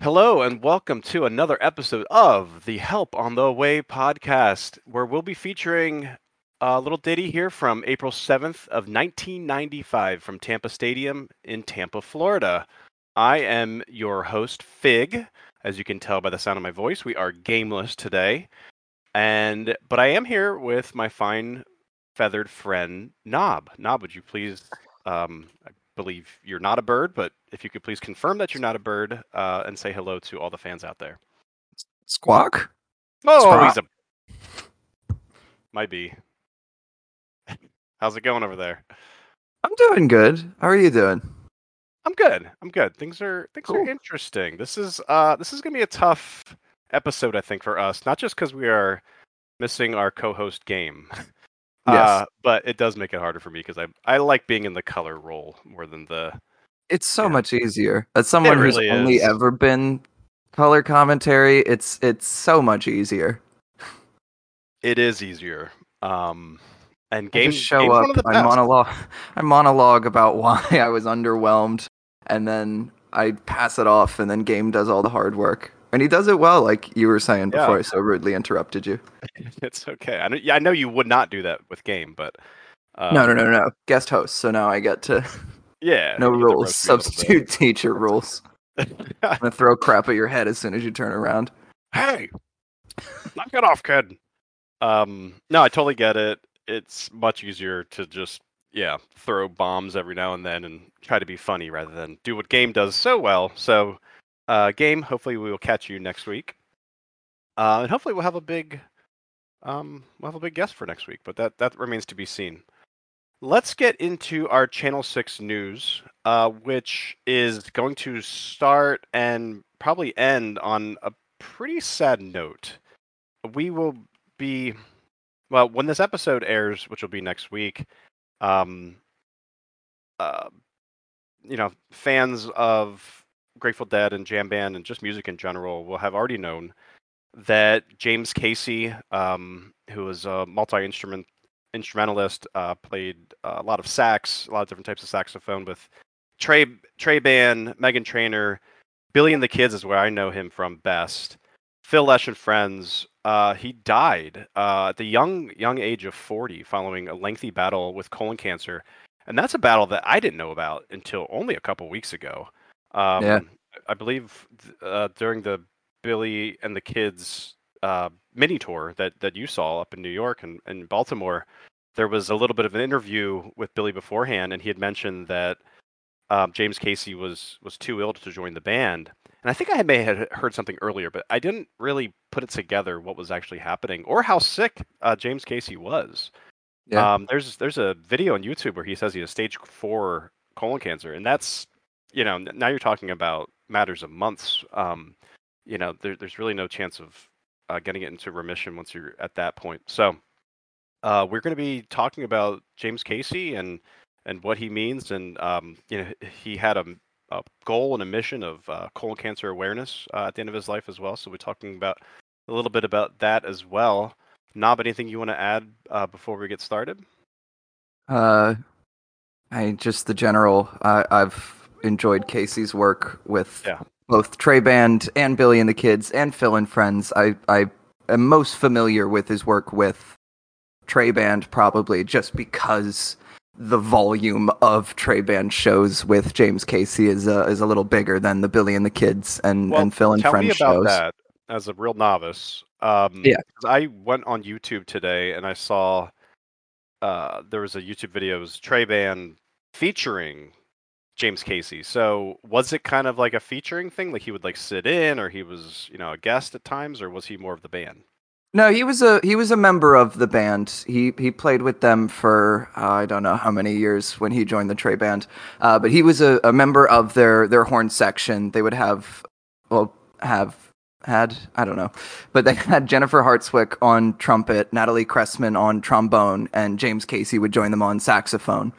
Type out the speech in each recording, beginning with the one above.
Hello, and welcome to another episode of the Help on the Way podcast, where we'll be featuring a little ditty here from April 7th of 1995 from Tampa Stadium in Tampa, Florida. I am your host, Fig. As you can tell by the sound of my voice, we are gameless today. And but I am here with my fine feathered friend Knob. Knob, would you please um, I believe you're not a bird, but if you could please confirm that you're not a bird uh, and say hello to all the fans out there. Squawk? Oh, Squawk. he's a might be. How's it going over there? I'm doing good. How are you doing? I'm good. I'm good. Things are things Cool. are interesting. This is uh this is gonna be a tough episode, I think, for us. Not just because we are missing our co-host game, Yes. uh, but it does make it harder for me because I I like being in the color role more than the. It's so yeah. much easier. As someone who's really only ever been color commentary, it's it's so much easier. It is easier. Um, and I game just show game's up, I monologue I monologue about why I was underwhelmed, and then I pass it off, and then game does all the hard work. And he does it well, like you were saying Yeah. before I so rudely interrupted you. It's okay. I know. Yeah, I know you would not do that with game, but uh, no, no, no, no. Guest host, so now I get to Yeah, no you get to rules. roast me a little bit. Substitute teacher rules. I'm gonna throw crap at your head as soon as you turn around. hey, knock it off, kid. Um, no, I totally get it. It's much easier to just yeah throw bombs every now and then and try to be funny rather than do what game does so well. So, uh, game. Hopefully, we will catch you next week, uh, and hopefully, we'll have a big um we'll have a big guest for next week. But that that remains to be seen. Let's get into our Channel 6 news, uh, which is going to start and probably end on a pretty sad note. We will be, well, when this episode airs, which will be next week, um, uh, you know, fans of Grateful Dead and Jam Band and just music in general will have already known that James Casey, um, who was a multi-instrument instrumentalist, uh, played a lot of sax, a lot of different types of saxophone with Trey Trey Band, Meghan Trainor, Billy and the Kids is where I know him from best. Phil Lesh and friends. Uh, he died uh, at the young young age of 40 following a lengthy battle with colon cancer, and that's a battle that I didn't know about until only a couple weeks ago. Um, Yeah. I believe uh, during the Billy and the Kids uh, mini tour that that you saw up in New York and, and Baltimore, there was a little bit of an interview with Billy beforehand, and he had mentioned that um, James Casey was was too ill to join the band. And I think I may have heard something earlier, but I didn't really put it together what was actually happening or how sick uh, James Casey was. Yeah. Um, there's there's a video on YouTube where he says he has stage four colon cancer, and that's you know now you're talking about matters of months. Um, you know there, there's really no chance of uh, getting it into remission once you're at that point. So uh, we're going to be talking about James Casey and and what he means, and um, you know he had a, a goal and a mission of uh, colon cancer awareness uh, at the end of his life as well. So we're talking about a little bit about that as well. Knob, anything you want to add uh, before we get started? Uh, I just the general. I I've enjoyed Casey's work with Yeah. both Trey Band and Billy and the Kids and Phil and Friends. I I am most familiar with his work with Trey Band probably just because the volume of Trey Band shows with James Casey is uh, is a little bigger than the Billy and the Kids and, and Phil and tell me about shows. that as a real novice. Um, Yeah. I went on YouTube today and I saw uh, there was a YouTube video. It was Trey Band featuring James Casey. So was it kind of like a featuring thing? Like he would like sit in, or he was you know a guest at times, or was he more of the band? No, he was a he was a member of the band. He he played with them for uh, I don't know how many years when he joined the Trey band. Uh, but he was a, a member of their their horn section. They would have well have had I don't know, but they had Jennifer Hartswick on trumpet, Natalie Cressman on trombone, and James Casey would join them on saxophone.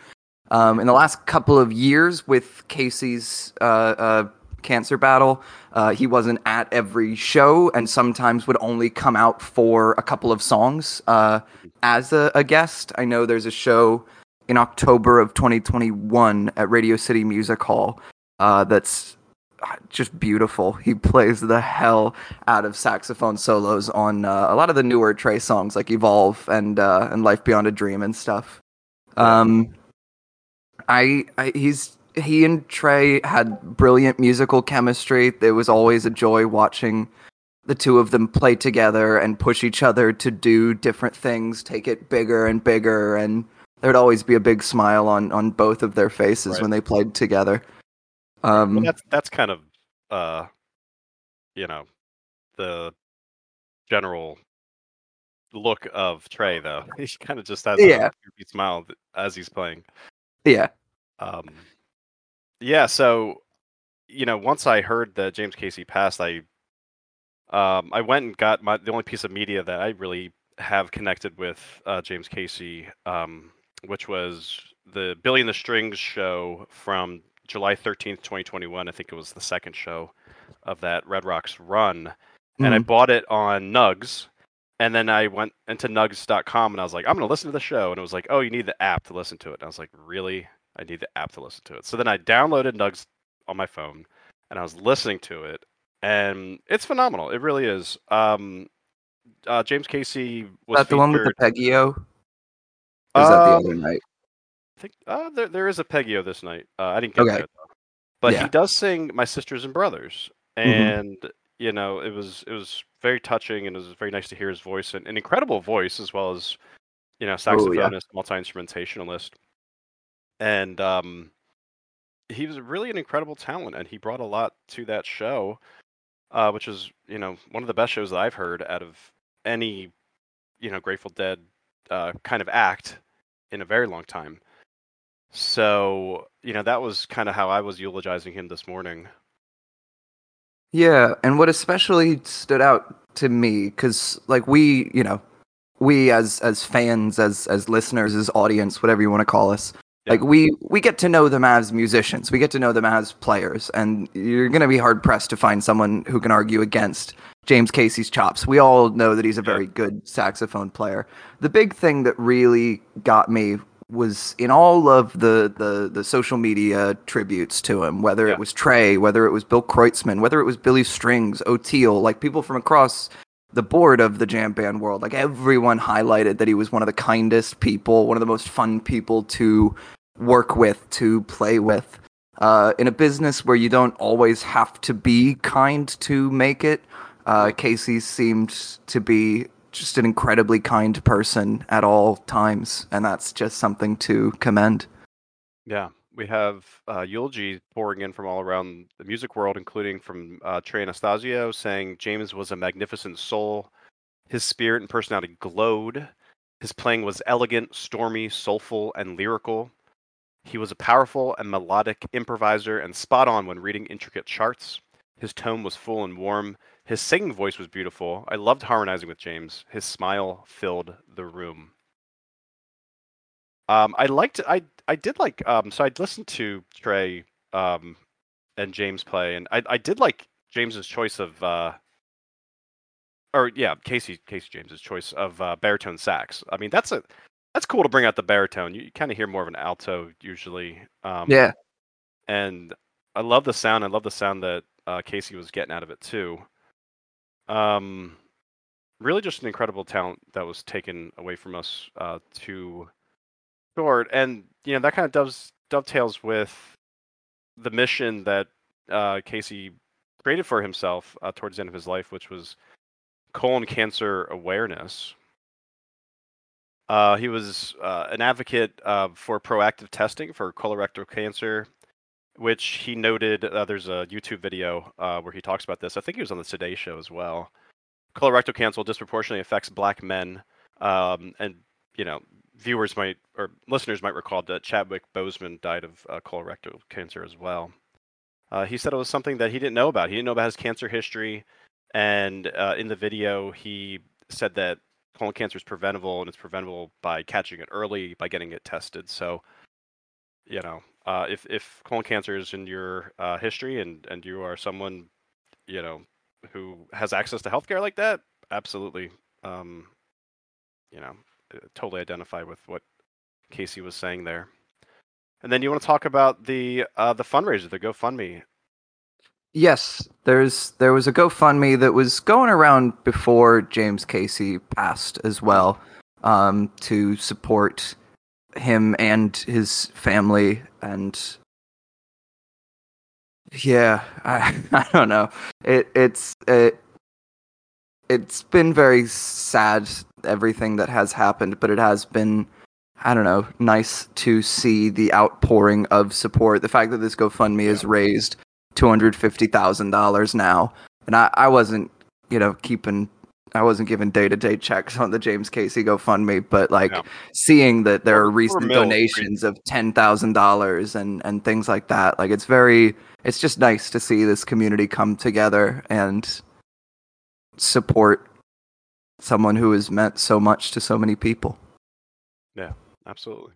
Um, in the last couple of years, with Casey's uh, uh, cancer battle. Uh, he wasn't at every show, and sometimes would only come out for a couple of songs uh, as a, a guest. I know there's a show in October of 2021 at Radio City Music Hall uh, that's uh, just beautiful. He plays the hell out of saxophone solos on uh, a lot of the newer Trey songs, like "Evolve" and uh, and "Life Beyond a Dream" and stuff. Um, I, I he's he and Trey had brilliant musical chemistry. It was always a joy watching the two of them play together and push each other to do different things, take it bigger and bigger, and there'd always be a big smile on on both of their faces Right. when they played together. Um, Well, that's that's kind of uh, you know, the general look of Trey, though. He kind of just has Yeah. a goofy smile as he's playing. yeah, Um, yeah, so you know, once I heard that James Casey passed, I um, I went and got my the only piece of media that I really have connected with uh, James Casey, um, which was the Billy and the Strings show from July thirteenth, twenty twenty one. I think it was the second show of that Red Rocks run, and I Mhm. bought it on Nugs. And then I went into nugs.com and I was like, I'm going to listen to the show. And it was like, oh, you need the app to listen to it. And I was like, really? I need the app to listen to it. So then I downloaded Nugs on my phone and I was listening to it. And it's phenomenal. It really is. Um, uh, James Casey was that the one with the featured- Peggy-O? Or is that the Um, other night? I think uh, there, there is a Peggy-O this night. Uh, I didn't get Okay. though. But Yeah. he does sing "My Sisters and Brothers," Mhm. and you know it was it was very touching, and it was very nice to hear his voice, and an incredible voice as well as you know Oh, yeah. saxophonist, multi instrumentationalist, and um, he was really an incredible talent, and he brought a lot to that show, uh, which is you know one of the best shows that I've heard out of any you know Grateful Dead uh, kind of act in a very long time. So, you know, that was kind of how I was eulogizing him this morning. Yeah, and what especially stood out to me, because like we, you know, we as as fans, as as listeners, as audience, whatever you want to call us, Yeah. like we we get to know them as musicians, we get to know them as players, and you're gonna be hard pressed to find someone who can argue against James Casey's chops. We all know that he's a very good saxophone player. The big thing that really got me was in all of the, the, the social media tributes to him, whether Yeah. it was Trey, whether it was Bill Kreutzmann, whether it was Billy Strings, Oteil, like people from across the board of the jam band world, like everyone highlighted that he was one of the kindest people, one of the most fun people to work with, to play with. Uh, in a business where you don't always have to be kind to make it, uh, Casey seemed to be just an incredibly kind person at all times, and that's just something to commend. Yeah, we have uh, eulogy pouring in from all around the music world, including from uh, Trey Anastasio, saying James was a magnificent soul. His spirit and personality glowed. His playing was elegant, stormy, soulful, and lyrical. He was a powerful and melodic improviser and spot on when reading intricate charts. His tone was full and warm. His singing voice was beautiful. I loved harmonizing with James. His smile filled the room. Um, I liked I I did like um so I listened to Trey um and James play and I I did like James's choice of uh or yeah, Casey Casey James's choice of uh baritone sax. I mean, that's a that's cool to bring out the baritone. You, you kind of hear more of an alto usually. Um Yeah, and I love the sound. I love the sound that uh, Casey was getting out of it too. Um, really, just an incredible talent that was taken away from us uh, too short, and you know that kind of doves dovetails with the mission that uh, Casey created for himself uh, towards the end of his life, which was colon cancer awareness. Uh, he was uh, an advocate uh, for proactive testing for colorectal cancer, which he noted. Uh, there's a YouTube video uh, where he talks about this. I think he was on the Today Show as well. Colorectal cancer disproportionately affects black men, um, and you know, viewers might or listeners might recall that Chadwick Boseman died of uh, colorectal cancer as well. He said it was something that he didn't know about. He didn't know about his cancer history, and in the video, he said that colon cancer is preventable, and it's preventable by catching it early by getting it tested. So, you know, uh, if if colon cancer is in your uh, history and and you are someone, you know, who has access to healthcare like that, absolutely, um, you know, uh, totally identify with what Casey was saying there. And then you want to talk about the uh, the fundraiser, the GoFundMe. Yes, there's there was a GoFundMe that was going around before James Casey passed as well, um, to support him and his family and yeah, I I don't know. It it's it it's been very sad everything that has happened, but it has been I don't know, nice to see the outpouring of support. The fact that this GoFundMe is raised two hundred fifty thousand dollars now, and I, I wasn't, you know, keeping, I wasn't giving day to day checks on the James Casey GoFundMe, but like Yeah. seeing that there are recent donations of ten thousand dollars and and things like that, like it's very, it's just nice to see this community come together and support someone who has meant so much to so many people. Yeah, absolutely.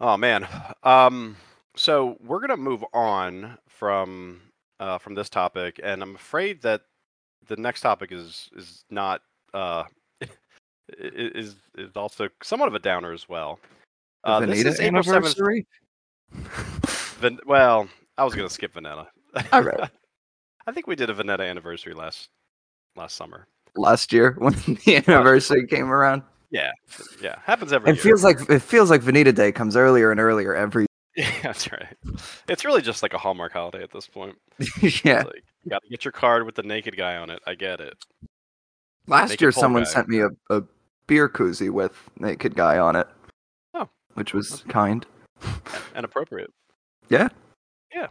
Oh man. Um so we're going to move on from uh from this topic and I'm afraid that the next topic is is not uh is is also somewhat of a downer as well. Uh, this is April 7th. anniversary. Van- well, I was going to skip Veneta. All right. I think we did a Veneta anniversary last last summer. Last year when the anniversary came around. Yeah. Yeah, happens every It year. feels like it feels like Veneta Day comes earlier and earlier every Yeah, that's right. It's really just like a Hallmark holiday at this point. yeah. Like, you got to get your card with the naked guy on it. I get it. Last Naked year someone guy. sent me a, a beer koozie with naked guy on it. Oh. Which was kind. and appropriate. Yeah. Yeah.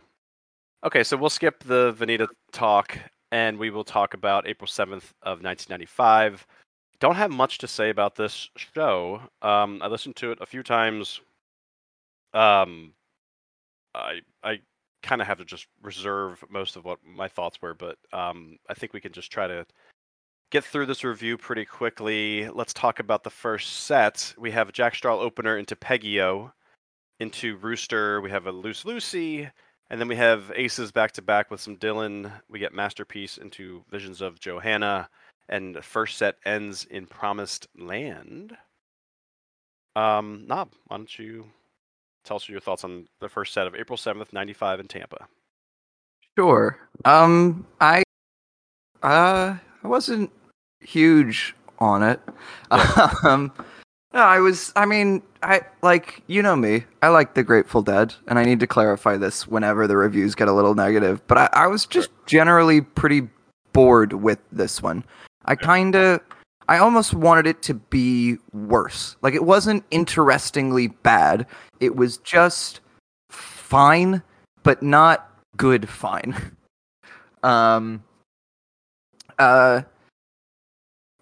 Okay, so we'll skip the Veneta talk and we will talk about April 7th of 1995. Don't have much to say about this show. Um, I listened to it a few times. Um, I I kind of have to just reserve most of what my thoughts were, but um, I think we can just try to get through this review pretty quickly. Let's talk about the first set. We have Jack Straw opener into Peggy-O into Rooster, we have a Loose Lucy, and then we have Aces back to back with some Dylan. We get Masterpiece into Visions of Johanna, and the first set ends in Promised Land. Um, Knob, why don't you tell us your thoughts on the first set of April 7th, 95 in Tampa? Sure. Um I uh I wasn't huge on it. Um no, I was I mean, I like you know me. I like the Grateful Dead, and I need to clarify this whenever the reviews get a little negative, but I, I was just generally pretty bored with this one. I kinda I almost wanted it to be worse. Like it wasn't interestingly bad. It was just fine, but not good fine. um uh,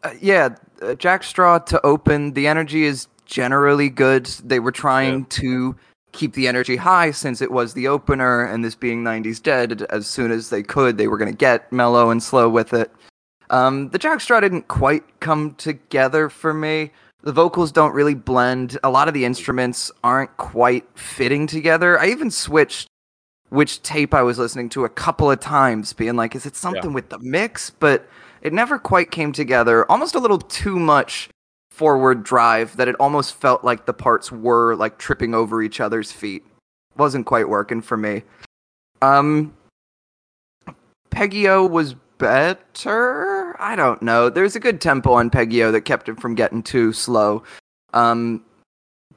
uh yeah, uh, Jack Straw to open, the energy is generally good. They were trying Yeah. to keep the energy high since it was the opener and this being 90s dead as soon as they could they were going to get mellow and slow with it um, the Jack Straw didn't quite come together for me. The vocals don't really blend. A lot of the instruments aren't quite fitting together. I even switched which tape I was listening to a couple of times, being like, is it something with the mix? But it never quite came together. Almost a little too much forward drive that it almost felt like the parts were like tripping over each other's feet. Wasn't quite working for me. Um, Peggy-O was better. I don't know. There's a good tempo on Peggy-O that kept it from getting too slow. Um,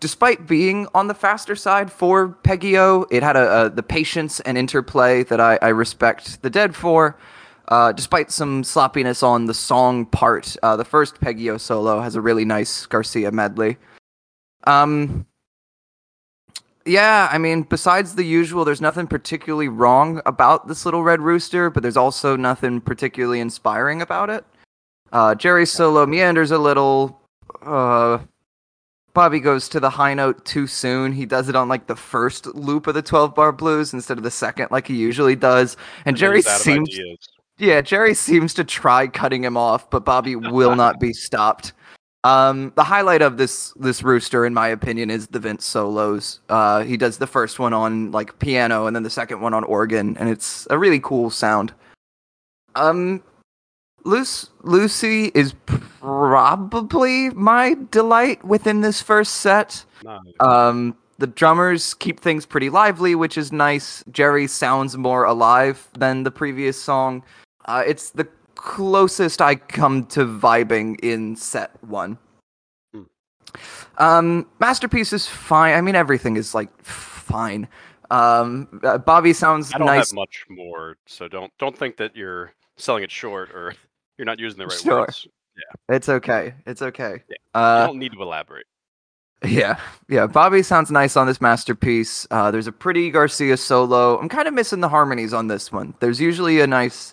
despite being on the faster side for Peggy-O, it had a, a the patience and interplay that I, I respect the Dead for. Uh, despite some sloppiness on the song part, uh, the first Peggy-O solo has a really nice Garcia medley. Um, yeah, I mean, besides the usual, there's nothing particularly wrong about this little red rooster, but there's also nothing particularly inspiring about it. Uh, Jerry's solo meanders a little. Uh, Bobby goes to the high note too soon. He does it on like the first loop of the 12 bar blues instead of the second, like he usually does. And, then Jerry he's out of seems, yeah, Jerry seems to try cutting him off, but Bobby will not be stopped. Um, the highlight of this this rooster, in my opinion, is the Vince solos. Uh, he does the first one on like piano, and then the second one on organ, and it's a really cool sound. Um, Luce, Lucy is probably my delight within this first set. Um, the drummers keep things pretty lively, which is nice. Jerry sounds more alive than the previous song. Uh, it's the closest I come to vibing in set one. Um, masterpiece is fine. I mean, everything is like fine. Um, uh, Bobby sounds I don't nice. have much more, so don't don't think that you're selling it short or you're not using the right Sure. words. It's okay. It's okay. Yeah. Uh, you don't need to elaborate. Yeah, yeah. Bobby sounds nice on this masterpiece. Uh, there's a pretty Garcia solo. I'm kind of missing the harmonies on this one. There's usually a nice,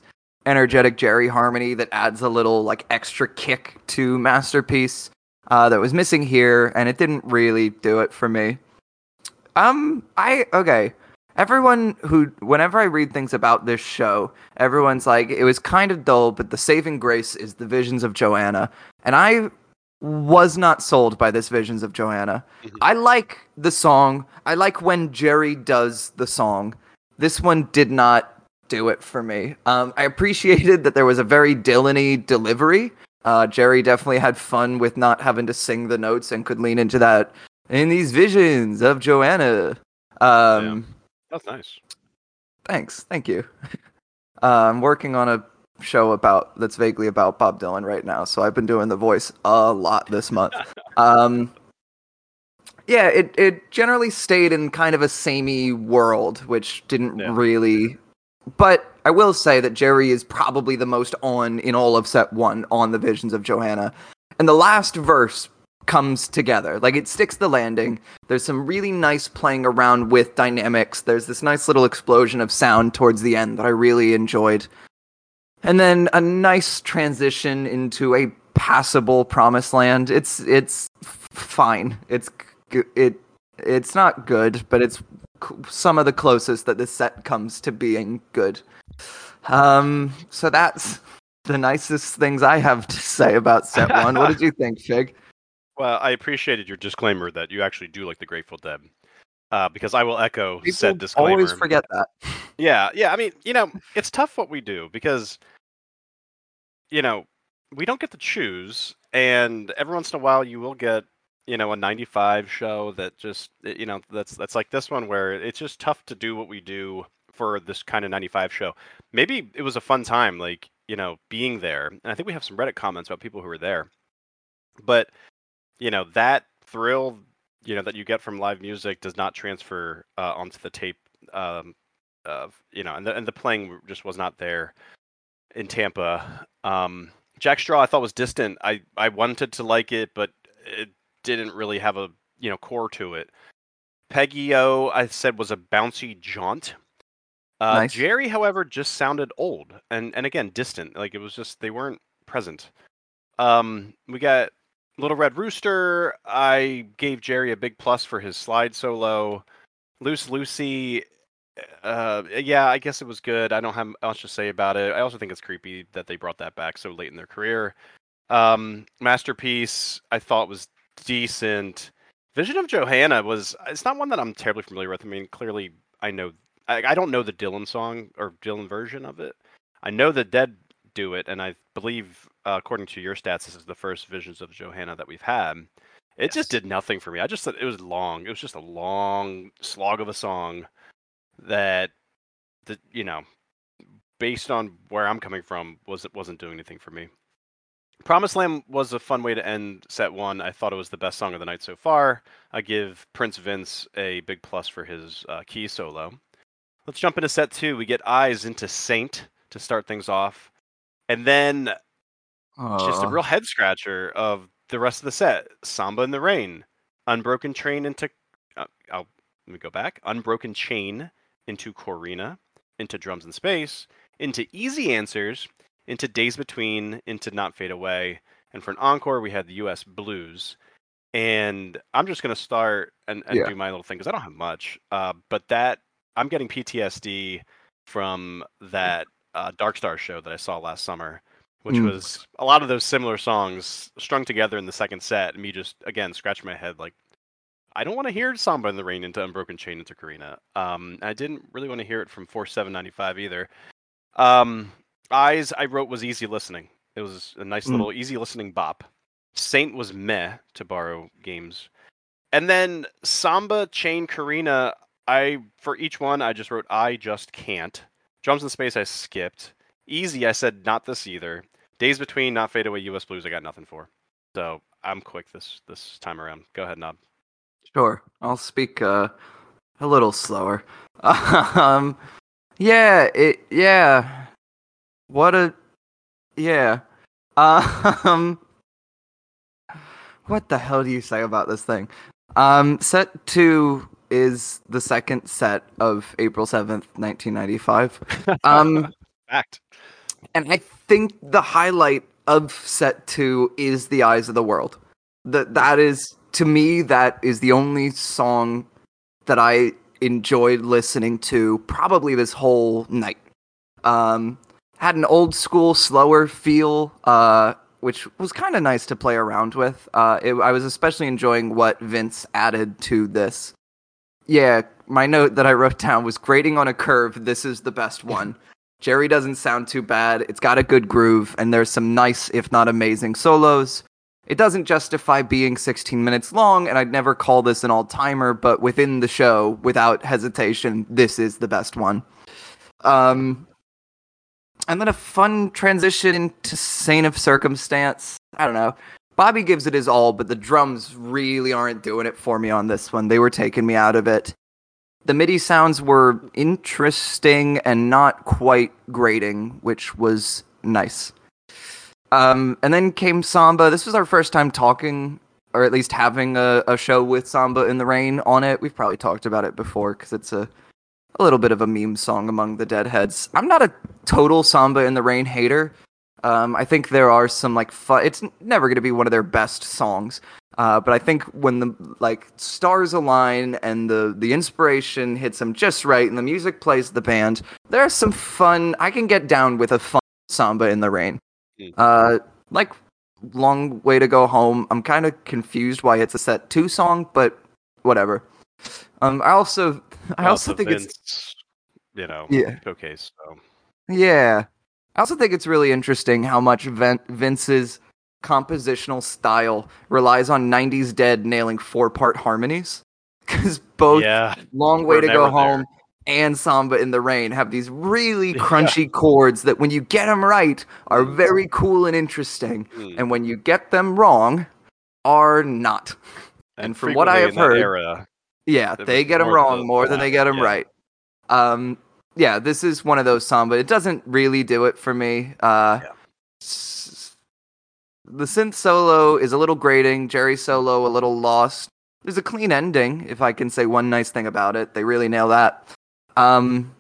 energetic Jerry harmony that adds a little like extra kick to masterpiece. Uh, that was missing here, and it didn't really do it for me. Um, I okay. Everyone who, whenever I read things about this show, everyone's like, it was kind of dull, but the saving grace is the visions of Johanna. And I was not sold by this visions of Johanna. Mhm. I like the song. I like when Jerry does the song. This one did not do it for me. Um, I appreciated that there was a very Dylan-y delivery. Uh, Jerry definitely had fun with not having to sing the notes and could lean into that in these visions of Johanna. Um, That's nice. Thanks, thank you. Uh, I'm working on a show about that's vaguely about Bob Dylan right now, so I've been doing the voice a lot this month. um, yeah, it it generally stayed in kind of a samey world, which didn't Yeah. really. But I will say that Jerry is probably the most on in all of set one on the visions of Johanna, and the last verse comes together. Like it sticks the landing. There's some really nice playing around with dynamics. There's this nice little explosion of sound towards the end that I really enjoyed. And then a nice transition into a passable promised land. It's it's fine. It's it it's not good, but it's some of the closest that this set comes to being good. Um so that's the nicest things I have to say about set 1. what did you think, Fig? Well, I appreciated your disclaimer that you actually do like the Grateful Dead. Uh, because I will echo said People disclaimer. always forget that. Yeah, yeah. I mean, you know, it's tough what we do because, you know, we don't get to choose, and every once in a while you will get, you know, a 95 show that just, eh, you know, that's that's like this one where it's just tough to do what we do for this kind of 95 show. Maybe it was a fun time, like you know, being there, and I think we have some Reddit comments about people who were there, but you know that thrill you know that you get from live music does not transfer uh, onto the tape um, of you know and the, and the playing just was not there in Tampa. Um, Jack Straw I thought was distant. I I wanted to like it, but it didn't really have a you know core to it. Peggy O I said was a bouncy jaunt. Uh, Nice. Jerry, however, just sounded old and and again distant. Like it was just they weren't present. Um, we got Little Red Rooster. I gave Jerry a big plus for his slide solo. Loose Lucy. Uh, yeah, I guess it was good. I don't have much to say about it. I also think it's creepy that they brought that back so late in their career. Um, Masterpiece, I thought was decent. Vision of Johanna was. It's not one that I'm terribly familiar with. I mean, clearly, I know. I, I don't know the Dylan song or Dylan version of it. I know the Dead do it, and I believe, uh, according to your stats, this is the first Visions of Johanna that we've had. It just did nothing for me. I just thought it was long. It was just a long slog of a song that, that you know, based on where I'm coming from, was it wasn't doing anything for me. Promised Land was a fun way to end set one. I thought it was the best song of the night so far. I give Prince Vince a big plus for his uh, key solo. Let's jump into set two. We get Eyes into Saint to start things off. And then just a real head scratcher of the rest of the set. Samba in the Rain, Unbroken Train into. Uh, I'll, let me go back. Unbroken Chain into Corinna, into Drums in Space, into Easy Answers, into Days Between, into Not Fade Away. And for an encore, we had the US Blues. And I'm just going to start and, and Yeah. do my little thing because I don't have much. Uh, but that, I'm getting PTSD from that uh, Dark Star show that I saw last summer which Mm. was a lot of those similar songs strung together in the second set, and me just again scratching my head like, I don't want to hear Samba in the Rain into Unbroken Chain into Corinna. Um, I didn't really want to hear it from Force Seven Ninety Five either. Um, Eyes I wrote was easy listening. It was a nice Mm. little easy listening bop. Saint was meh to borrow games, and then Samba Chain Corinna. I for each one I just wrote I just can't. Drums in Space I skipped. Easy I said not this either. Days Between not Fade Away US Blues I got nothing for. So I'm quick this this time around. Go ahead, Knob. Sure, I'll speak uh, a little slower. um, yeah, it, yeah. What a, yeah. Um, what the hell do you say about this thing? Um, set two is the second set of April seventh, nineteen ninety five. Um. Fact. And I think the highlight of set two is the eyes of the world. That that is to me that is the only song that I enjoyed listening to probably this whole night. Um, had an old school slower feel, uh, which was kind of nice to play around with. Uh, it, I was especially enjoying what Vince added to this. Yeah, my note that I wrote down was grading on a curve. This is the best one. Jerry doesn't sound too bad. It's got a good groove, and there's some nice, if not amazing, solos. It doesn't justify being 16 minutes long, and I'd never call this an all timer, but within the show, without hesitation, this is the best one. Um, and then a fun transition into Saint of Circumstance. I don't know. Bobby gives it his all, but the drums really aren't doing it for me on this one. They were taking me out of it the MIDI sounds were interesting and not quite grating, which was nice. Um, and then came Samba. This was our first time talking, or at least having a, a show with Samba in the Rain on it. We've probably talked about it before because it's a, a little bit of a meme song among the Deadheads. I'm not a total Samba in the Rain hater. Um, I think there are some like fun. It's never going to be one of their best songs, uh, but I think when the like stars align and the the inspiration hits them just right, and the music plays the band, there's some fun. I can get down with a fun samba in the rain. Mm. Uh, like long way to go home. I'm kind of confused why it's a set two song, but whatever. Um, I also I Well, also think it's you know Yeah. showcase. So yeah. I also think it's really interesting how much Vin- Vince's compositional style relies on 90s Dead nailing four part harmonies. Because both yeah, Long Way to Go there. Home and Samba in the Rain have these really Yeah. crunchy chords that, when you get them right, are very cool and interesting. Mm. And when you get them wrong, are not. And from what I have heard- era, Yeah, they get them wrong more than they get them yeah. right. Um, yeah, this is one of those samba. It doesn't really do it for me. Uh, Yeah. s- the synth solo is a little grating. Jerry solo a little lost. There's a clean ending, if I can say one nice thing about it. They really nail that. Um,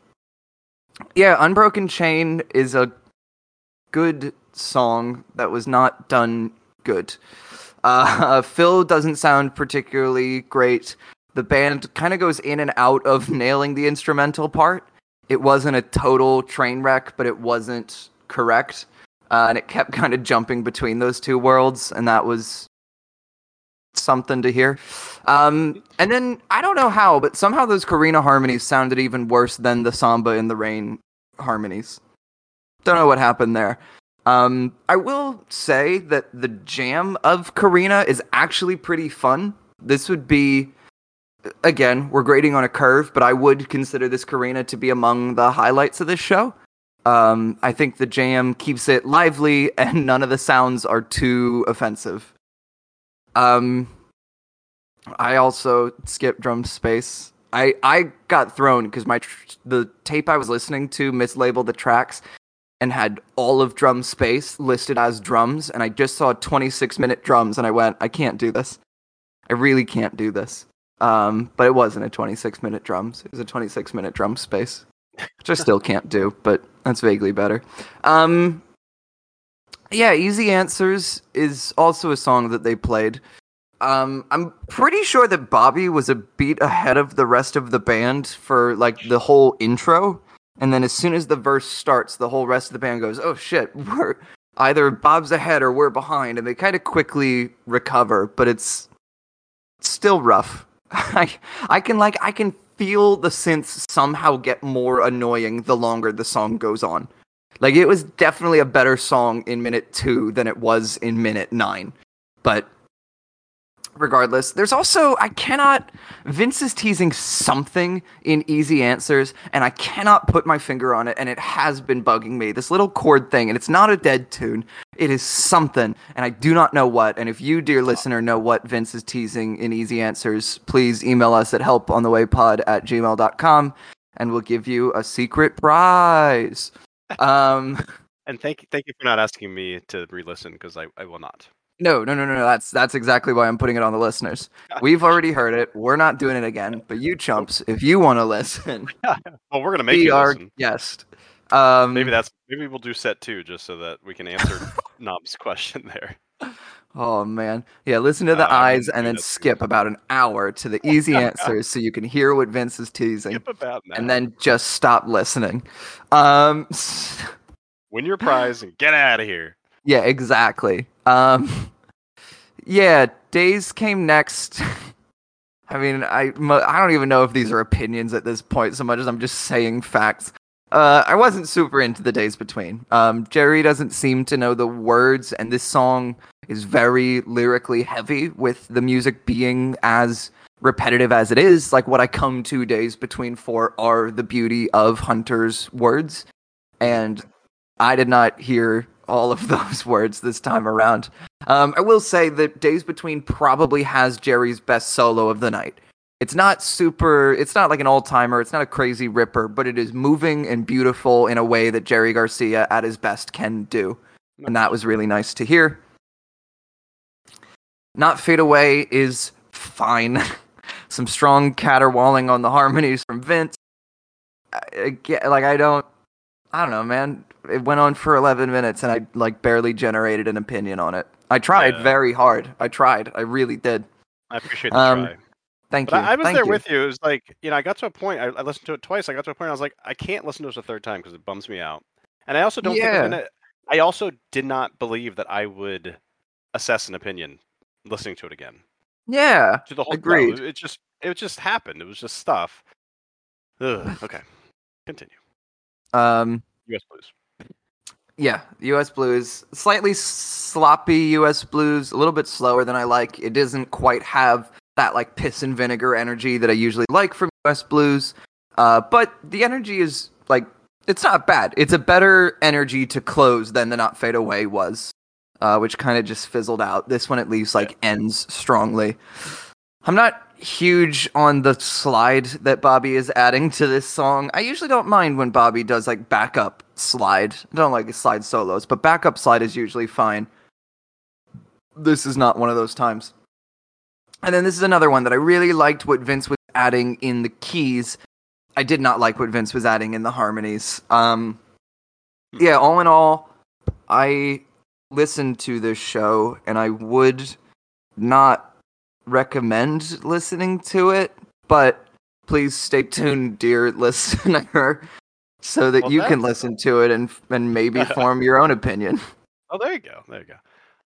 yeah, Unbroken Chain is a good song that was not done good. Uh, Phil doesn't sound particularly great. The band kind of goes in and out of nailing the instrumental part. It wasn't a total train wreck, but it wasn't correct. Uh, and it kept kind of jumping between those two worlds, and that was something to hear. Um, and then I don't know how, but somehow those Corinna harmonies sounded even worse than the Samba in the Rain harmonies. Don't know what happened there. Um, I will say that the jam of Corinna is actually pretty fun. This would be, again, we're grading on a curve, but I would consider this Corinna to be among the highlights of this show. Um, I think the jam keeps it lively and none of the sounds are too offensive. Um, I also skipped drum space. I I got thrown because my tr- the tape I was listening to mislabeled the tracks and had all of drum space listed as drums, and I just saw 26 minute drums, and I went, I can't do this. I really can't do this. Um, but it wasn't a 26 minute drums. It was a 26 minute drum space, which I still can't do, but that's vaguely better. Um, yeah, Easy Answers is also a song that they played. Um, I'm pretty sure that Bobby was a beat ahead of the rest of the band for like the whole intro, and then as soon as the verse starts, the whole rest of the band goes, "Oh shit, we're either Bob's ahead or we're behind, and they kind of quickly recover, but it's still rough. I I can like I can feel the synths somehow get more annoying the longer the song goes on. Like it was definitely a better song in minute 2 than it was in minute 9. But regardless, there's also I cannot Vince is teasing something in easy answers and I cannot put my finger on it and it has been bugging me. This little chord thing and it's not a dead tune. It is something and I do not know what. And if you dear listener know what Vince is teasing in easy answers, please email us at helponthewaypod at gmail.com and we'll give you a secret prize. Um And thank thank you for not asking me to re-listen because I, I will not. No, no, no, no. That's that's exactly why I'm putting it on the listeners. We've already heard it. We're not doing it again. But you chumps, if you want to listen, well, we're gonna make you our listen. guest. Um, Maybe that's maybe we'll do set two just so that we can answer Knob's question there. Oh man, yeah. Listen to the Uh, eyes and then skip about an hour to the easy answers, so you can hear what Vince is teasing, Skip about and then just stop listening. Um, win your prize and get out of here. yeah, exactly. Um, yeah, days came next. I mean, I I don't even know if these are opinions at this point so much as I'm just saying facts. Uh, I wasn't super into the days between. Um, Jerry doesn't seem to know the words, and this song is very lyrically heavy, with the music being as repetitive as it is. Like what I come to days between for are the beauty of Hunter's words, and I did not hear all of those words this time around. Um, I will say that Days Between probably has Jerry's best solo of the night. It's not super, it's not like an all timer, it's not a crazy ripper, but it is moving and beautiful in a way that Jerry Garcia at his best can do. And that was really nice to hear. Not Fade Away is fine. Some strong caterwauling on the harmonies from Vince. I, I like, I don't, I don't know, man. It went on for 11 minutes and I like barely generated an opinion on it. I tried Yeah. very hard. I tried. I really did. I appreciate the Um, try. Thank But you. I, I was Thank there you. with you. It was like, you know, I got to a point. I, I listened to it twice. I got to a point. I was like, I can't listen to this a third time because it bums me out. And I also don't Yeah. Gonna. I also did not believe that I would assess an opinion listening to it again. Yeah. To the whole Agreed. It just it just happened. It was just stuff. Ugh, okay, continue. Um. U.S. Blues. Yeah. U.S. Blues, slightly sloppy U.S. Blues, a little bit slower than I like. It doesn't quite have that like piss and vinegar energy that I usually like from U.S. Blues. Uh, but the energy is like it's not bad. It's a better energy to close than the Not Fade Away was, uh, which kind of just fizzled out. This one at least like ends strongly. I'm not huge on the slide that Bobby is adding to this song. I usually don't mind when Bobby does like backup slide. I don't like slide solos, but backup slide is usually fine. This is not one of those times. And then this is another one that I really liked what Vince was adding in the keys. I did not like what Vince was adding in the harmonies. Um yeah, all in all, I listened to this show and I would not recommend listening to it, but please stay tuned, dear listener, so that Well, you can listen to it and and maybe form your own opinion. Oh, there you go. There you go.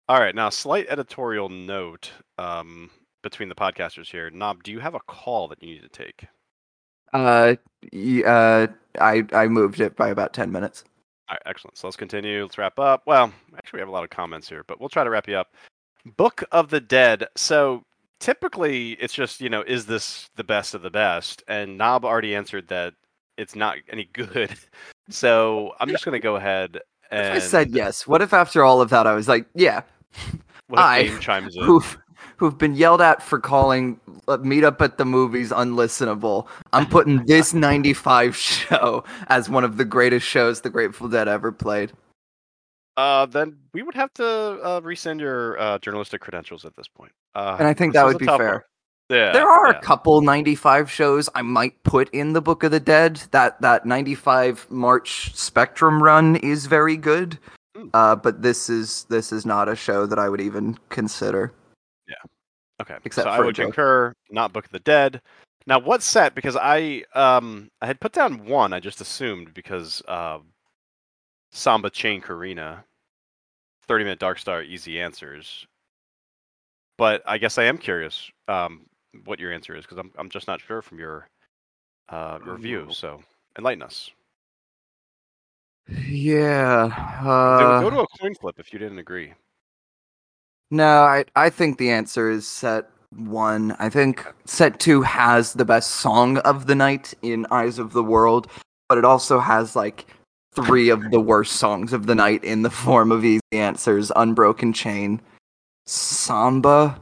All right, now slight editorial note um, between the podcasters here. Knob, do you have a call that you need to take? Uh, uh, I I moved it by about ten minutes. All right, excellent. So let's continue. Let's wrap up. Well, actually, we have a lot of comments here, but we'll try to wrap you up. Book of the Dead. So typically, it's just you know, is this the best of the best? And Knob already answered that it's not any good. So I'm just gonna go ahead If and I said yes, what if after all of that I was like, yeah, what if I, Game chimes in? who've who've been yelled at for calling uh, Meet Up at the Movies unlistenable. I'm putting this 95 show as one of the greatest shows the Grateful Dead ever played. Uh, then we would have to uh, resend your uh, journalistic credentials at this point. Uh, And I think that would be fair. one. Yeah, there are yeah. a couple 95 shows I might put in the Book of the Dead. That that 95 March Spectrum run is very good. Mm. Uh, but this is this is not a show that I would even consider. Yeah. Okay, except so I would joke. concur. Not Book of the Dead. Now, what set? Because I um I had put down one. I just assumed because uh, Samba Chain Corinna. 30 minute Dark Star easy answers. But I guess I am curious um, what your answer is because I'm I'm just not sure from your uh, review. So enlighten us. Yeah. Go- Uh, go to a coin flip if you didn't agree. No, I I think the answer is set one. I think set two has the best song of the night in Eyes of the World, but it also has like three of the worst songs of the night in the form of easy answers, Unbroken Chain, Samba.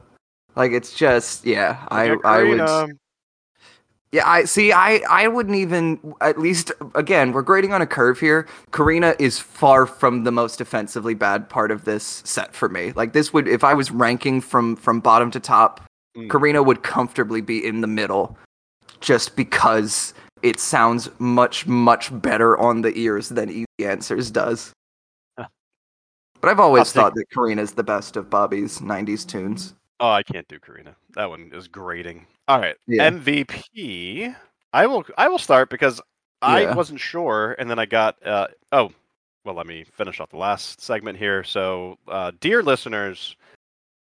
Like it's just yeah, I I would Corinna. yeah, I see. I I wouldn't even. At least again, we're grading on a curve here. Corinna is far from the most offensively bad part of this set for me. Like this would, if I was ranking from from bottom to top, Mm. Corinna would comfortably be in the middle, just because it sounds much much better on the ears than Easy Answers does. Huh. But I've always take- thought that Corinna's the best of Bobby's '90s tunes. Oh, I can't do Corinna. That one is grating. All right, Yeah. MVP. I will. I will start because I Yeah. wasn't sure, and then I got. Uh, oh, well. Let me finish off the last segment here. So, uh, dear listeners,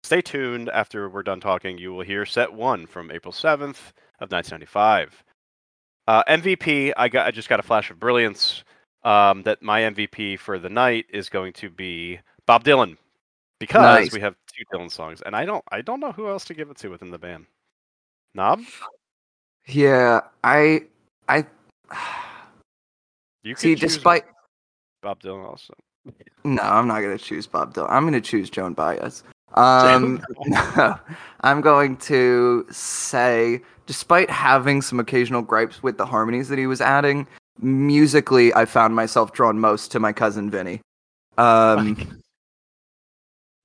stay tuned. After we're done talking, you will hear set one from April seventh of 1995. Uh, MVP. I got. I just got a flash of brilliance. Um, that my MVP for the night is going to be Bob Dylan, because Nice. we have two Dylan songs, and I don't. I don't know who else to give it to within the band. Knob, Yeah, I I you could see. Despite Bob Dylan also. No, I'm not gonna choose Bob Dylan. I'm gonna choose Joan Baez. Um, no, I'm going to say, despite having some occasional gripes with the harmonies that he was adding, musically, I found myself drawn most to my cousin Vinny. Um,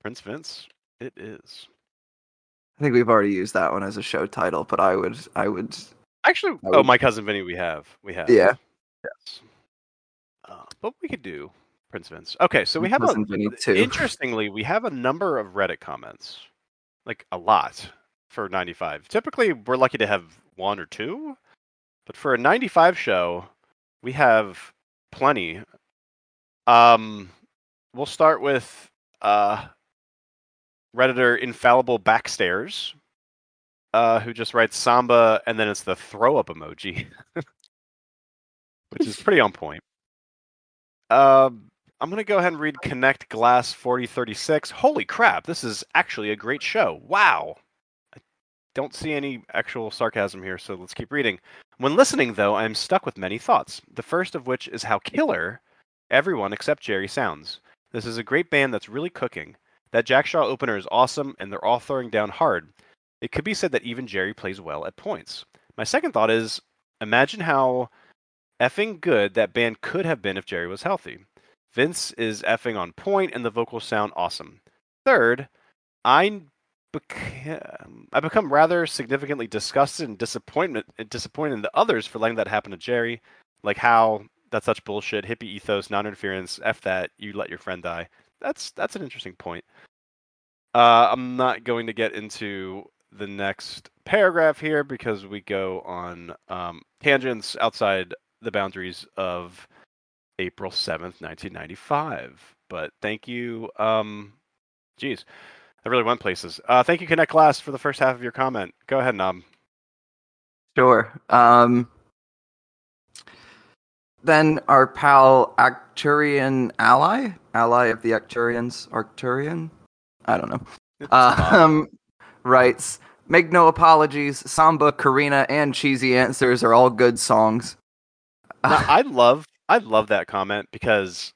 Prince Vince. It is I think we've already used that one as a show title, but I would, I would, actually. I Oh, my cousin Vinny. We have. We have. Yeah. Yes. Uh, but we could do Prince Vince. Okay, so we have a. cousin Vinny too. Interestingly, we have a number of Reddit comments, like a lot for 95. Typically, we're lucky to have one or two, but for a 95 show, we have plenty. Um, we'll start with uh, Redditor Infallible Backstairs, uh, who just writes Samba and then it's the throw up emoji, which is pretty on point. Um, I'm going to go ahead and read Connect Glass 4036. Holy crap, this is actually a great show. Wow. I don't see any actual sarcasm here, so let's keep reading. When listening, though, I am stuck with many thoughts. The first of which is how killer everyone except Jerry sounds. This is a great band that's really cooking. That Jack Straw opener is awesome, and they're all throwing down hard. It could be said that even Jerry plays well at points. My second thought is imagine how effing good that band could have been if Jerry was healthy. Vince is effing on point, and the vocals sound awesome. Third, I became, I become rather significantly disgusted and disappointment disappointed in the others for letting that happen to Jerry, like how that's such bullshit, hippie ethos, non-interference, f that, you let your friend die. That's that's an interesting point. Uh, I'm not going to get into the next paragraph here because we go on um, tangents outside the boundaries of April 7th, 1995. But thank you. Um, geez, I really went places. Uh, thank you, Connect Glass, for the first half of your comment. Go ahead, Knob. Sure. Um, then our pal Arcturian ally, ally of the Arcturians, Arcturian, I don't know. Um, writes, make no apologies. Samba, Corinna, and Cheesy Answers are all good songs. Now, I love I love that comment because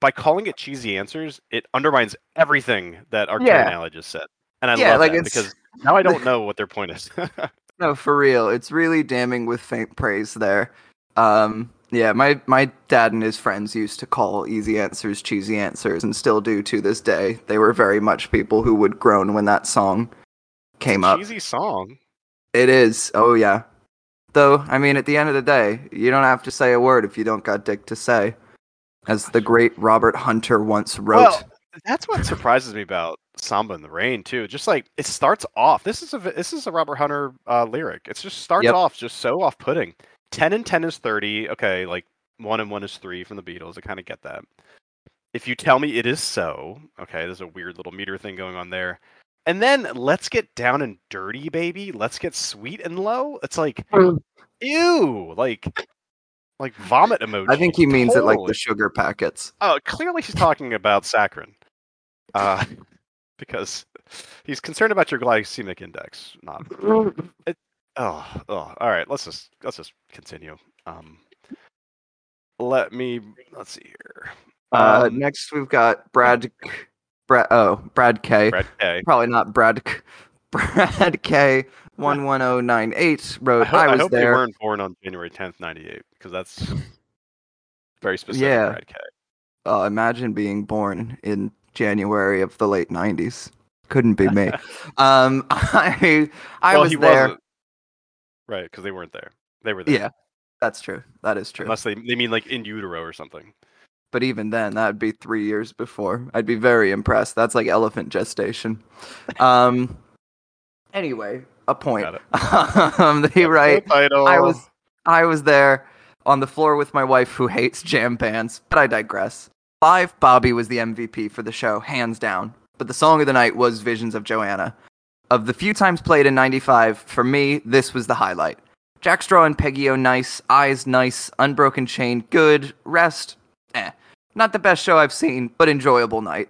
by calling it cheesy answers, it undermines everything that our Yeah. just said. And I Yeah, love like that because now I don't know what their point is. No, for real. It's really damning with faint praise there. Um, yeah, my, my dad and his friends used to call easy answers cheesy answers and still do to this day. They were very much people who would groan when that song came up. cheesy song. It is. Oh yeah. Though, I mean, at the end of the day, you don't have to say a word if you don't got dick to say. As the great Robert Hunter once wrote. Well, that's what surprises me about Samba in the Rain too. Just like it starts off. This is a this is a Robert Hunter uh, lyric. It just starts Yep. off just so off-putting. Ten and ten is thirty. Okay, like one and one is three from the Beatles. I kind of get that. if you tell me it is so, okay, there's a weird little meter thing going on there. And then let's get down and dirty, baby. Let's get sweet and low. It's like, ew, like, like vomit emoji. I think he means it like the sugar packets. Oh, clearly she's talking about saccharin, uh, because he's concerned about your glycemic index. Not. It, oh, oh, all right. Let's just let's just continue. Um, let me let's see here. Uh, Um, next we've got Brad, Brad. Oh, Brad K. Brad K. Probably not Brad. K- Brad K. One one zero nine eight I, wrote. I, I was hope they weren't born on January tenth, ninety eight, because that's very specific. Yeah. Brad K. Uh, imagine being born in January of the late nineties. Couldn't be me. um, I I well, was he there. wasn't. Right, because they weren't there. They were there. Yeah, that's true. That is true. Unless they they mean like in utero or something. But even then, that would be three years before. I'd be very impressed. That's like elephant gestation. Um. Anyway, a point. Um, they write. I was I was there on the floor with my wife who hates jam bands, but I digress. Live, Bobby was the MVP for the show, hands down. But the song of the night was Visions of Johanna. Of the few times played in 95, for me, this was the highlight. Jack Straw and Peggy O nice, Eyes nice, Unbroken Chain good, Rest. Not the best show I've seen, but enjoyable night.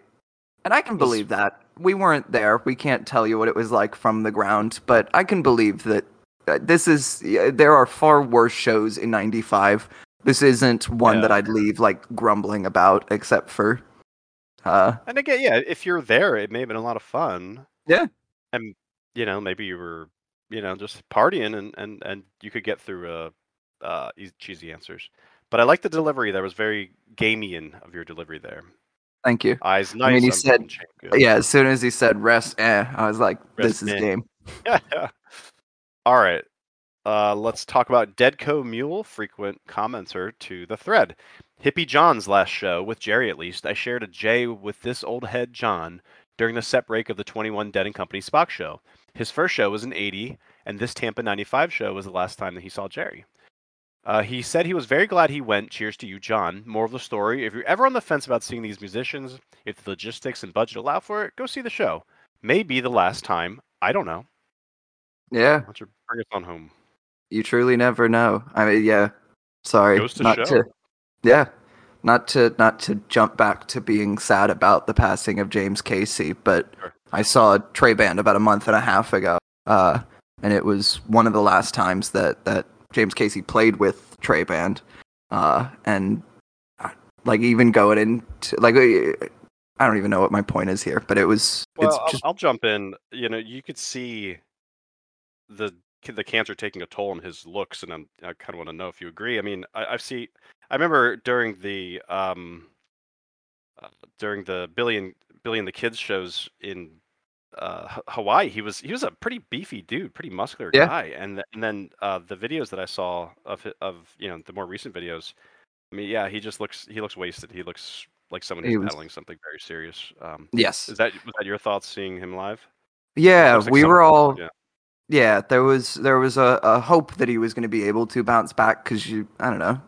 And I can believe that. We weren't there. We can't tell you what it was like from the ground, but I can believe that uh, this is there are far worse shows in 95 this isn't one Yeah. that i'd leave like grumbling about except for uh And again, yeah, if you're there, it may have been a lot of fun. Yeah. And you know, maybe you were, you know, just partying and and and you could get through uh uh cheesy answers. But I like the delivery. That was very Gamian of your delivery there. thank you Eyes nice. mean, he unbroken said- yeah as soon as he said rest eh i was like this is game Yeah. All right. Uh, let's talk about Deadco Mule, frequent commenter to the thread. Hippie John's last show, with Jerry at least, I shared a J with this old head John during the set break of the 21 Dead and Company SPAC show. His first show was in 80, and this Tampa 95 show was the last time that he saw Jerry. Uh, he said he was very glad he went. Cheers to you, John. More of the story. If you're ever on the fence about seeing these musicians, if the logistics and budget allow for it, go see the show. Maybe the last time. I don't know. yeah Why you bring us on home? you truly never know i mean yeah sorry Goes to not show. to yeah not to not to jump back to being sad about the passing of james casey but Sure. i saw trey band about a month and a half ago uh and it was one of the last times that that james casey played with trey band uh and uh, like even going into like uh, i don't even know what my point is here but it was Well, it's I'll, just I'll jump in. You know, you could see the the cancer taking a toll on his looks, and I'm, I kind of want to know if you agree. I mean, I, I've seen. I remember during the um, uh, during the Billy and Billy and the Kids shows in uh, Hawaii, he was he was a pretty beefy dude, pretty muscular Yeah. guy, and th- and then uh, the videos that I saw of of you know the more recent videos, I mean, yeah, he just looks he looks wasted. He looks like someone who's was- battling something very serious. Um, yes is that was that your thoughts seeing him live? yeah like we were all yeah. yeah there was there was a, a hope that he was going to be able to bounce back because you i don't know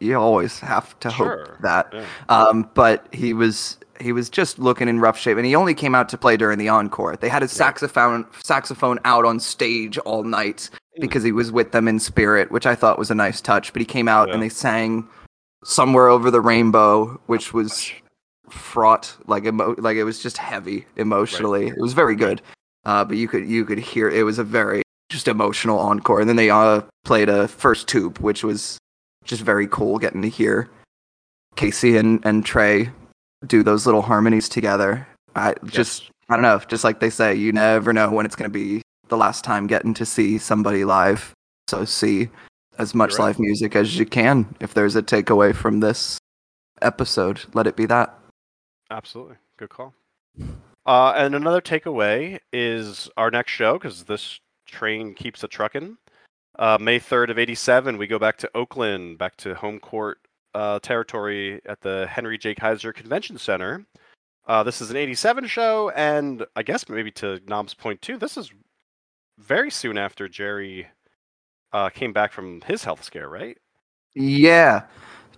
you always have to Sure, hope that yeah. um but he was he was just looking in rough shape and he only came out to play during the encore they had his saxophone saxophone out on stage all night Mm. because he was with them in spirit which i thought was a nice touch but he came out Yeah. and they sang somewhere over the rainbow which was fraught like emo- like it was just heavy emotionally it was very good uh but you could you could hear it was a very just emotional encore and then they uh played a first tube which was just very cool getting to hear casey and and trey do those little harmonies together i just Yes. i don't know just like they say you never know when it's going to be the last time getting to see somebody live so see as much right. live music as you can if there's a takeaway from this episode let it be that Absolutely. Good call. Uh, and another takeaway is our next show, because this train keeps a trucking. Uh, May 3rd of 87, we go back to Oakland, back to home court uh, territory at the Henry J. Kaiser Convention Center. Uh, this is an 87 show, and I guess maybe to Nom's point too, this is very soon after Jerry uh, came back from his health scare, right? Yeah,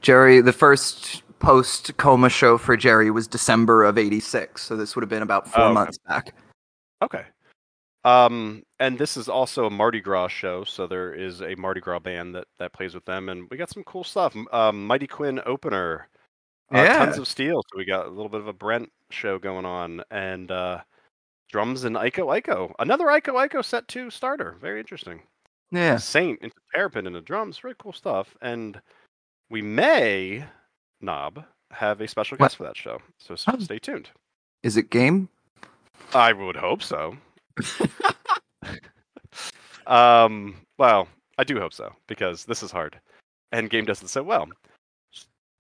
Jerry. The first post coma show for Jerry was December of '86, so this would have been about four Oh, okay. months back. Okay. Um, and this is also a Mardi Gras show, so there is a Mardi Gras band that that plays with them, and we got some cool stuff. Um, Mighty Quinn opener, uh, Yeah. tons of steel. So we got a little bit of a Brent show going on, and uh, drums and Iko Iko, another Iko Iko set two starter. Very interesting. Yeah. Saint into Terrapin into drums, very cool stuff. And we may, Knob, have a special What? guest for that show, so s- Oh. stay tuned. Is it game? I would hope so. um, well, I do hope so because this is hard, and game doesn't so well.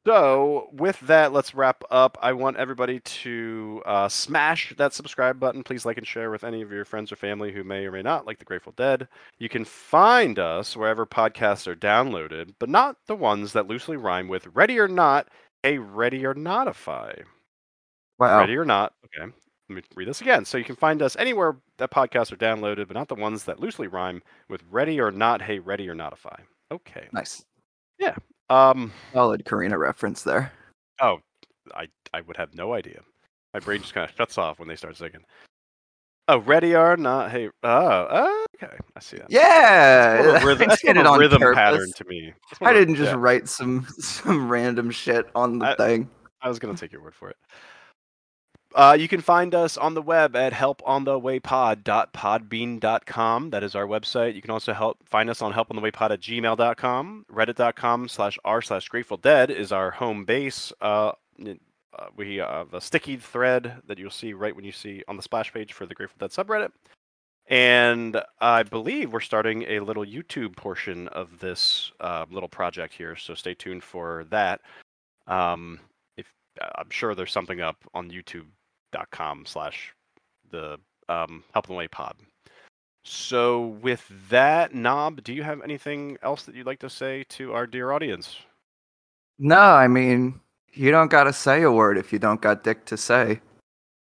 So, with that, let's wrap up. I want everybody to uh, smash that subscribe button. Please like and share with any of your friends or family who may or may not like the Grateful Dead. You can find us wherever podcasts are downloaded, but not the ones that loosely rhyme with ready or not, a ready or notify. Wow. Ready or not. Okay. Let me read this again. So you can find us anywhere that podcasts are downloaded, but not the ones that loosely rhyme with ready or not. Hey, ready or notify. Okay. Nice. Yeah. Um. Solid Corinna reference there. Oh, I I would have no idea. My brain just kind of shuts off when they start singing. Oh, ready or not. Hey. Oh. Okay. I see that. Yeah. It's more of a rhythm, that's a rhythm purpose. pattern to me. I didn't just yeah, write some some random shit on the I- thing. I was gonna take your word for it. Uh, you can find us on the web at helponthewaypod.podbean.com. That is our website. You can also help find us on helponthewaypod at gmail.com. Reddit.com slash r slash Grateful Dead is our home base. Uh, uh, we have a sticky thread that you'll see right when you see on the splash page for the Grateful Dead subreddit. And I believe we're starting a little YouTube portion of this uh, little project here, so stay tuned for that. Um, if I'm sure there's something up on YouTube.com slash the um, Help on the Way pod. So with that, Knob, do you have anything else that you'd like to say to our dear audience? No, I mean, you don't gotta say a word if you don't got dick to say,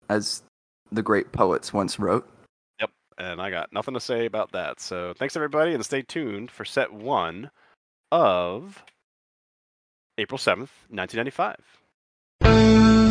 as the great poets once wrote. Yep, and I got nothing to say about that. So thanks everybody, and stay tuned for set one of April 7th, 1995. We can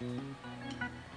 Mm-hmm.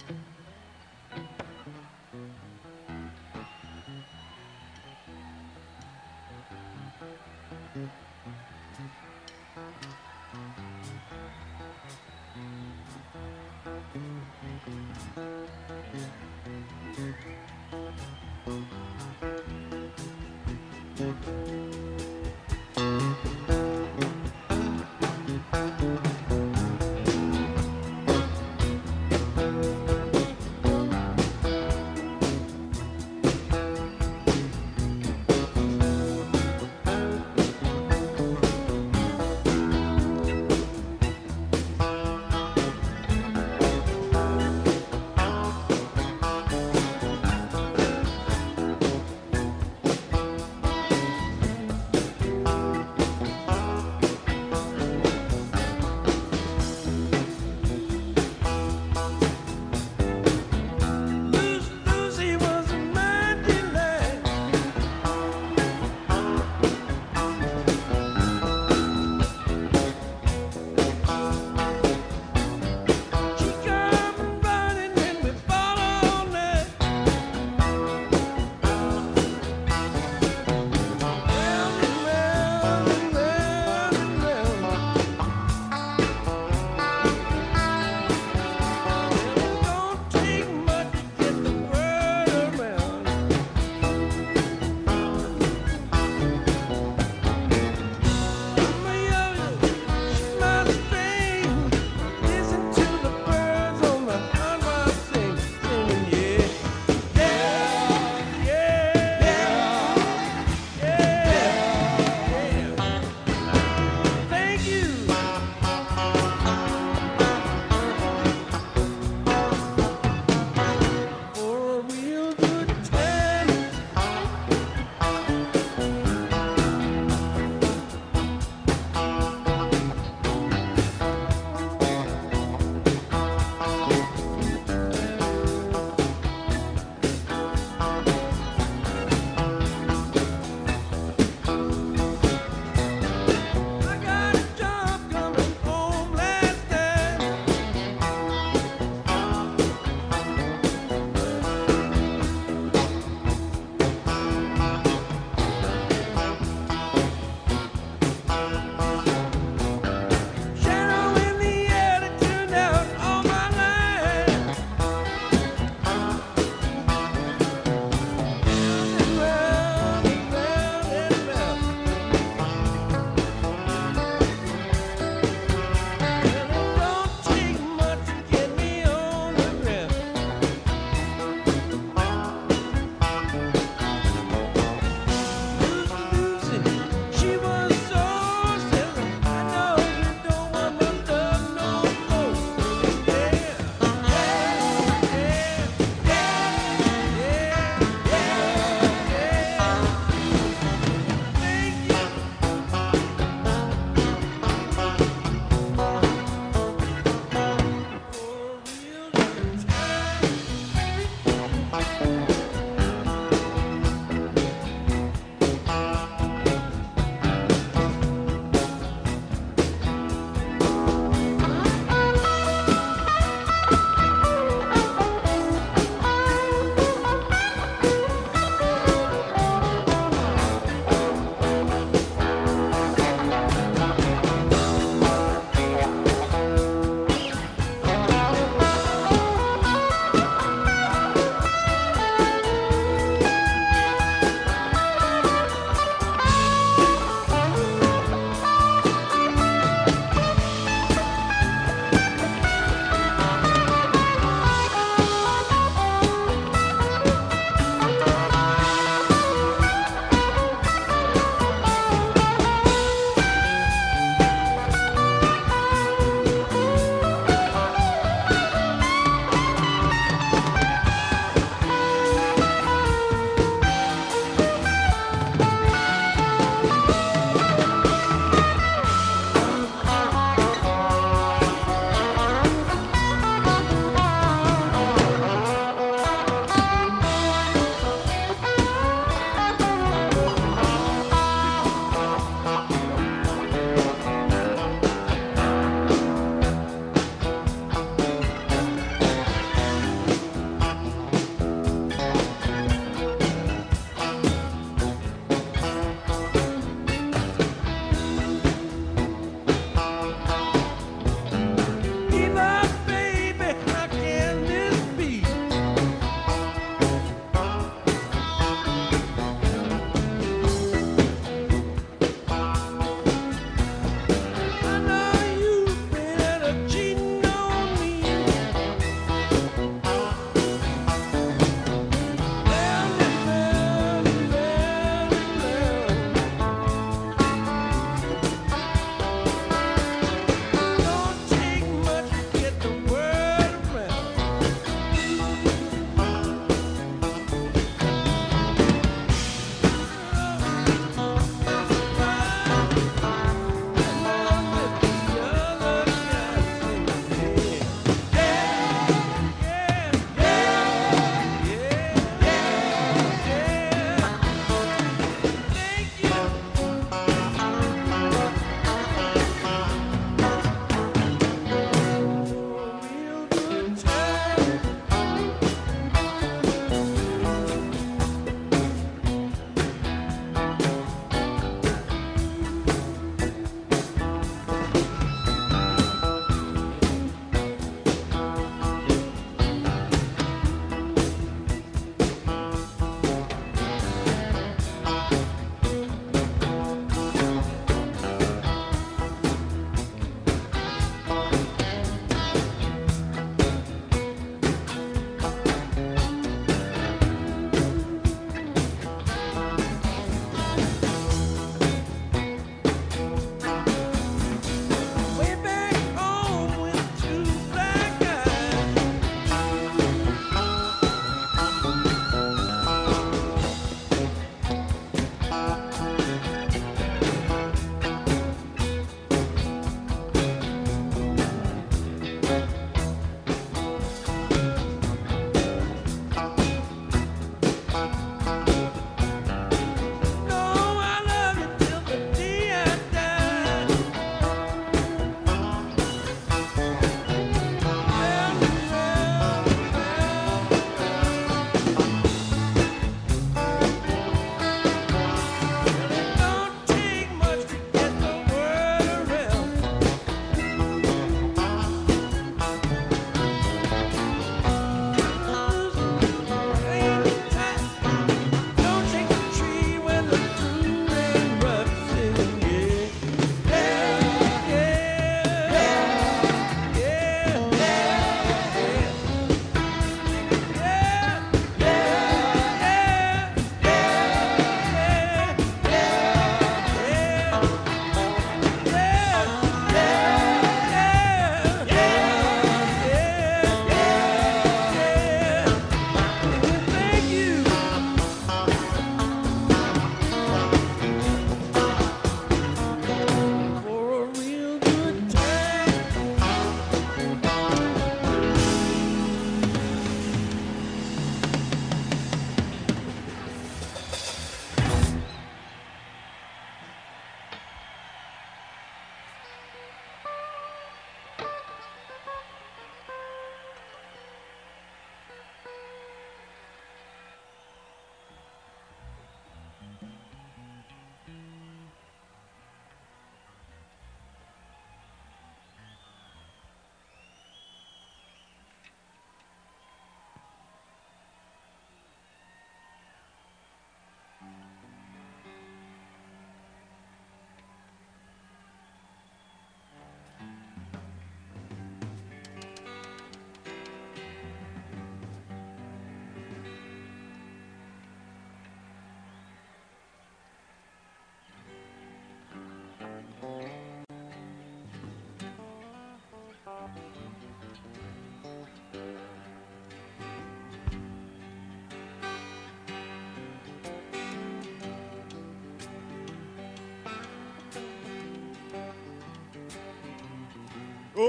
Oh,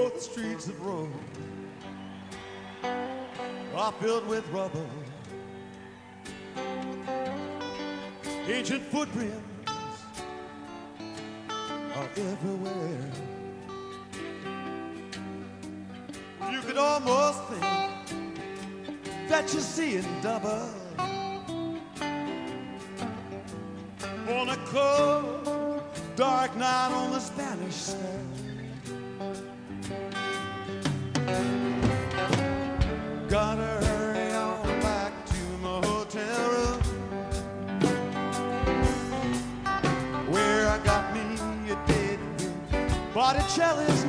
the streets of Rome are filled with rubble, ancient footprints everywhere. You could almost think that you're seeing double on a cold, dark night on the Spanish sand. lot of jealous.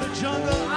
The jungle.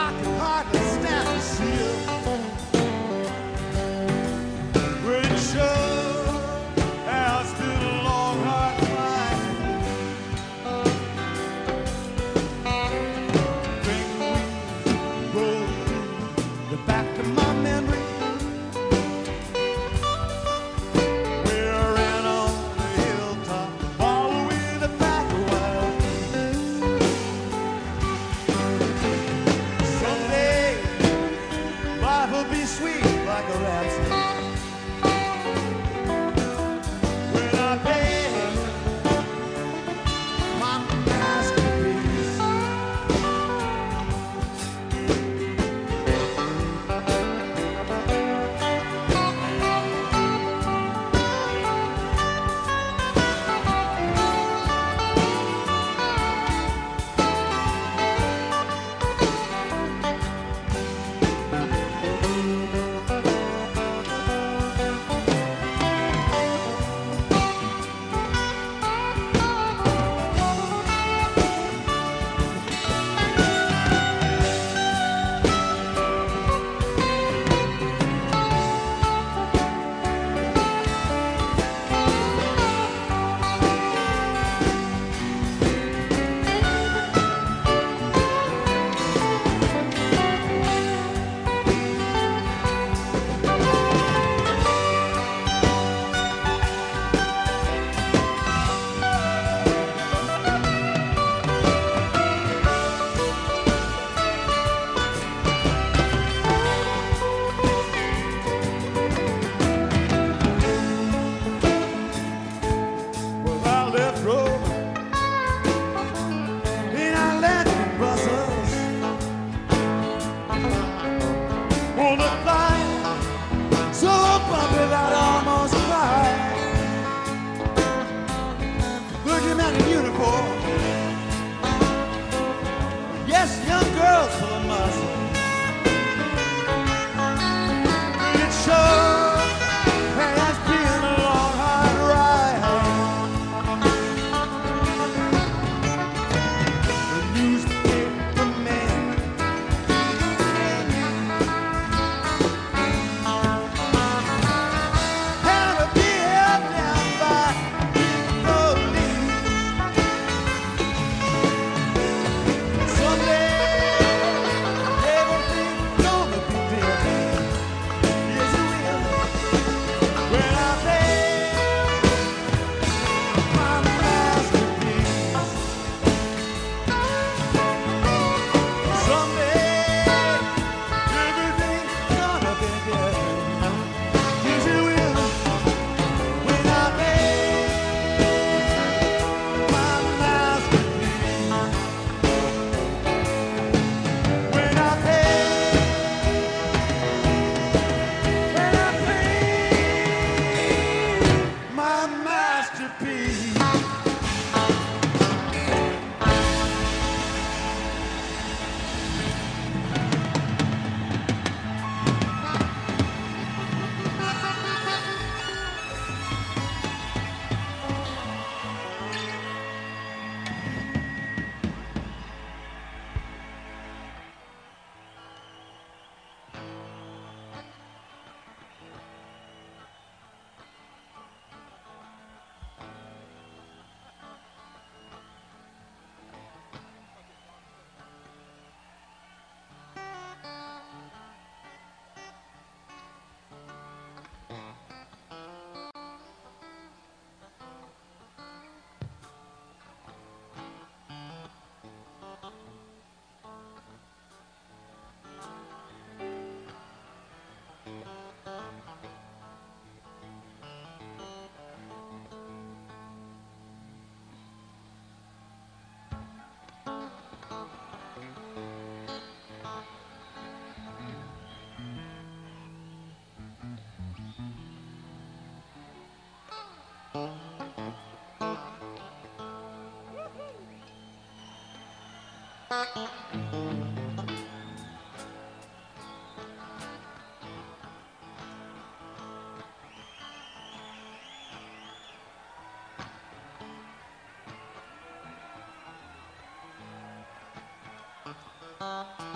Uh-huh.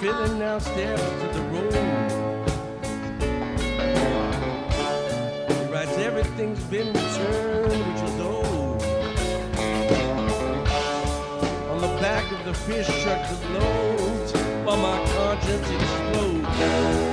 feeling now downstairs to the road. He writes, everything's been returned, which is old. On the back of the fish truck that loads, while my conscience explodes.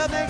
Yeah. me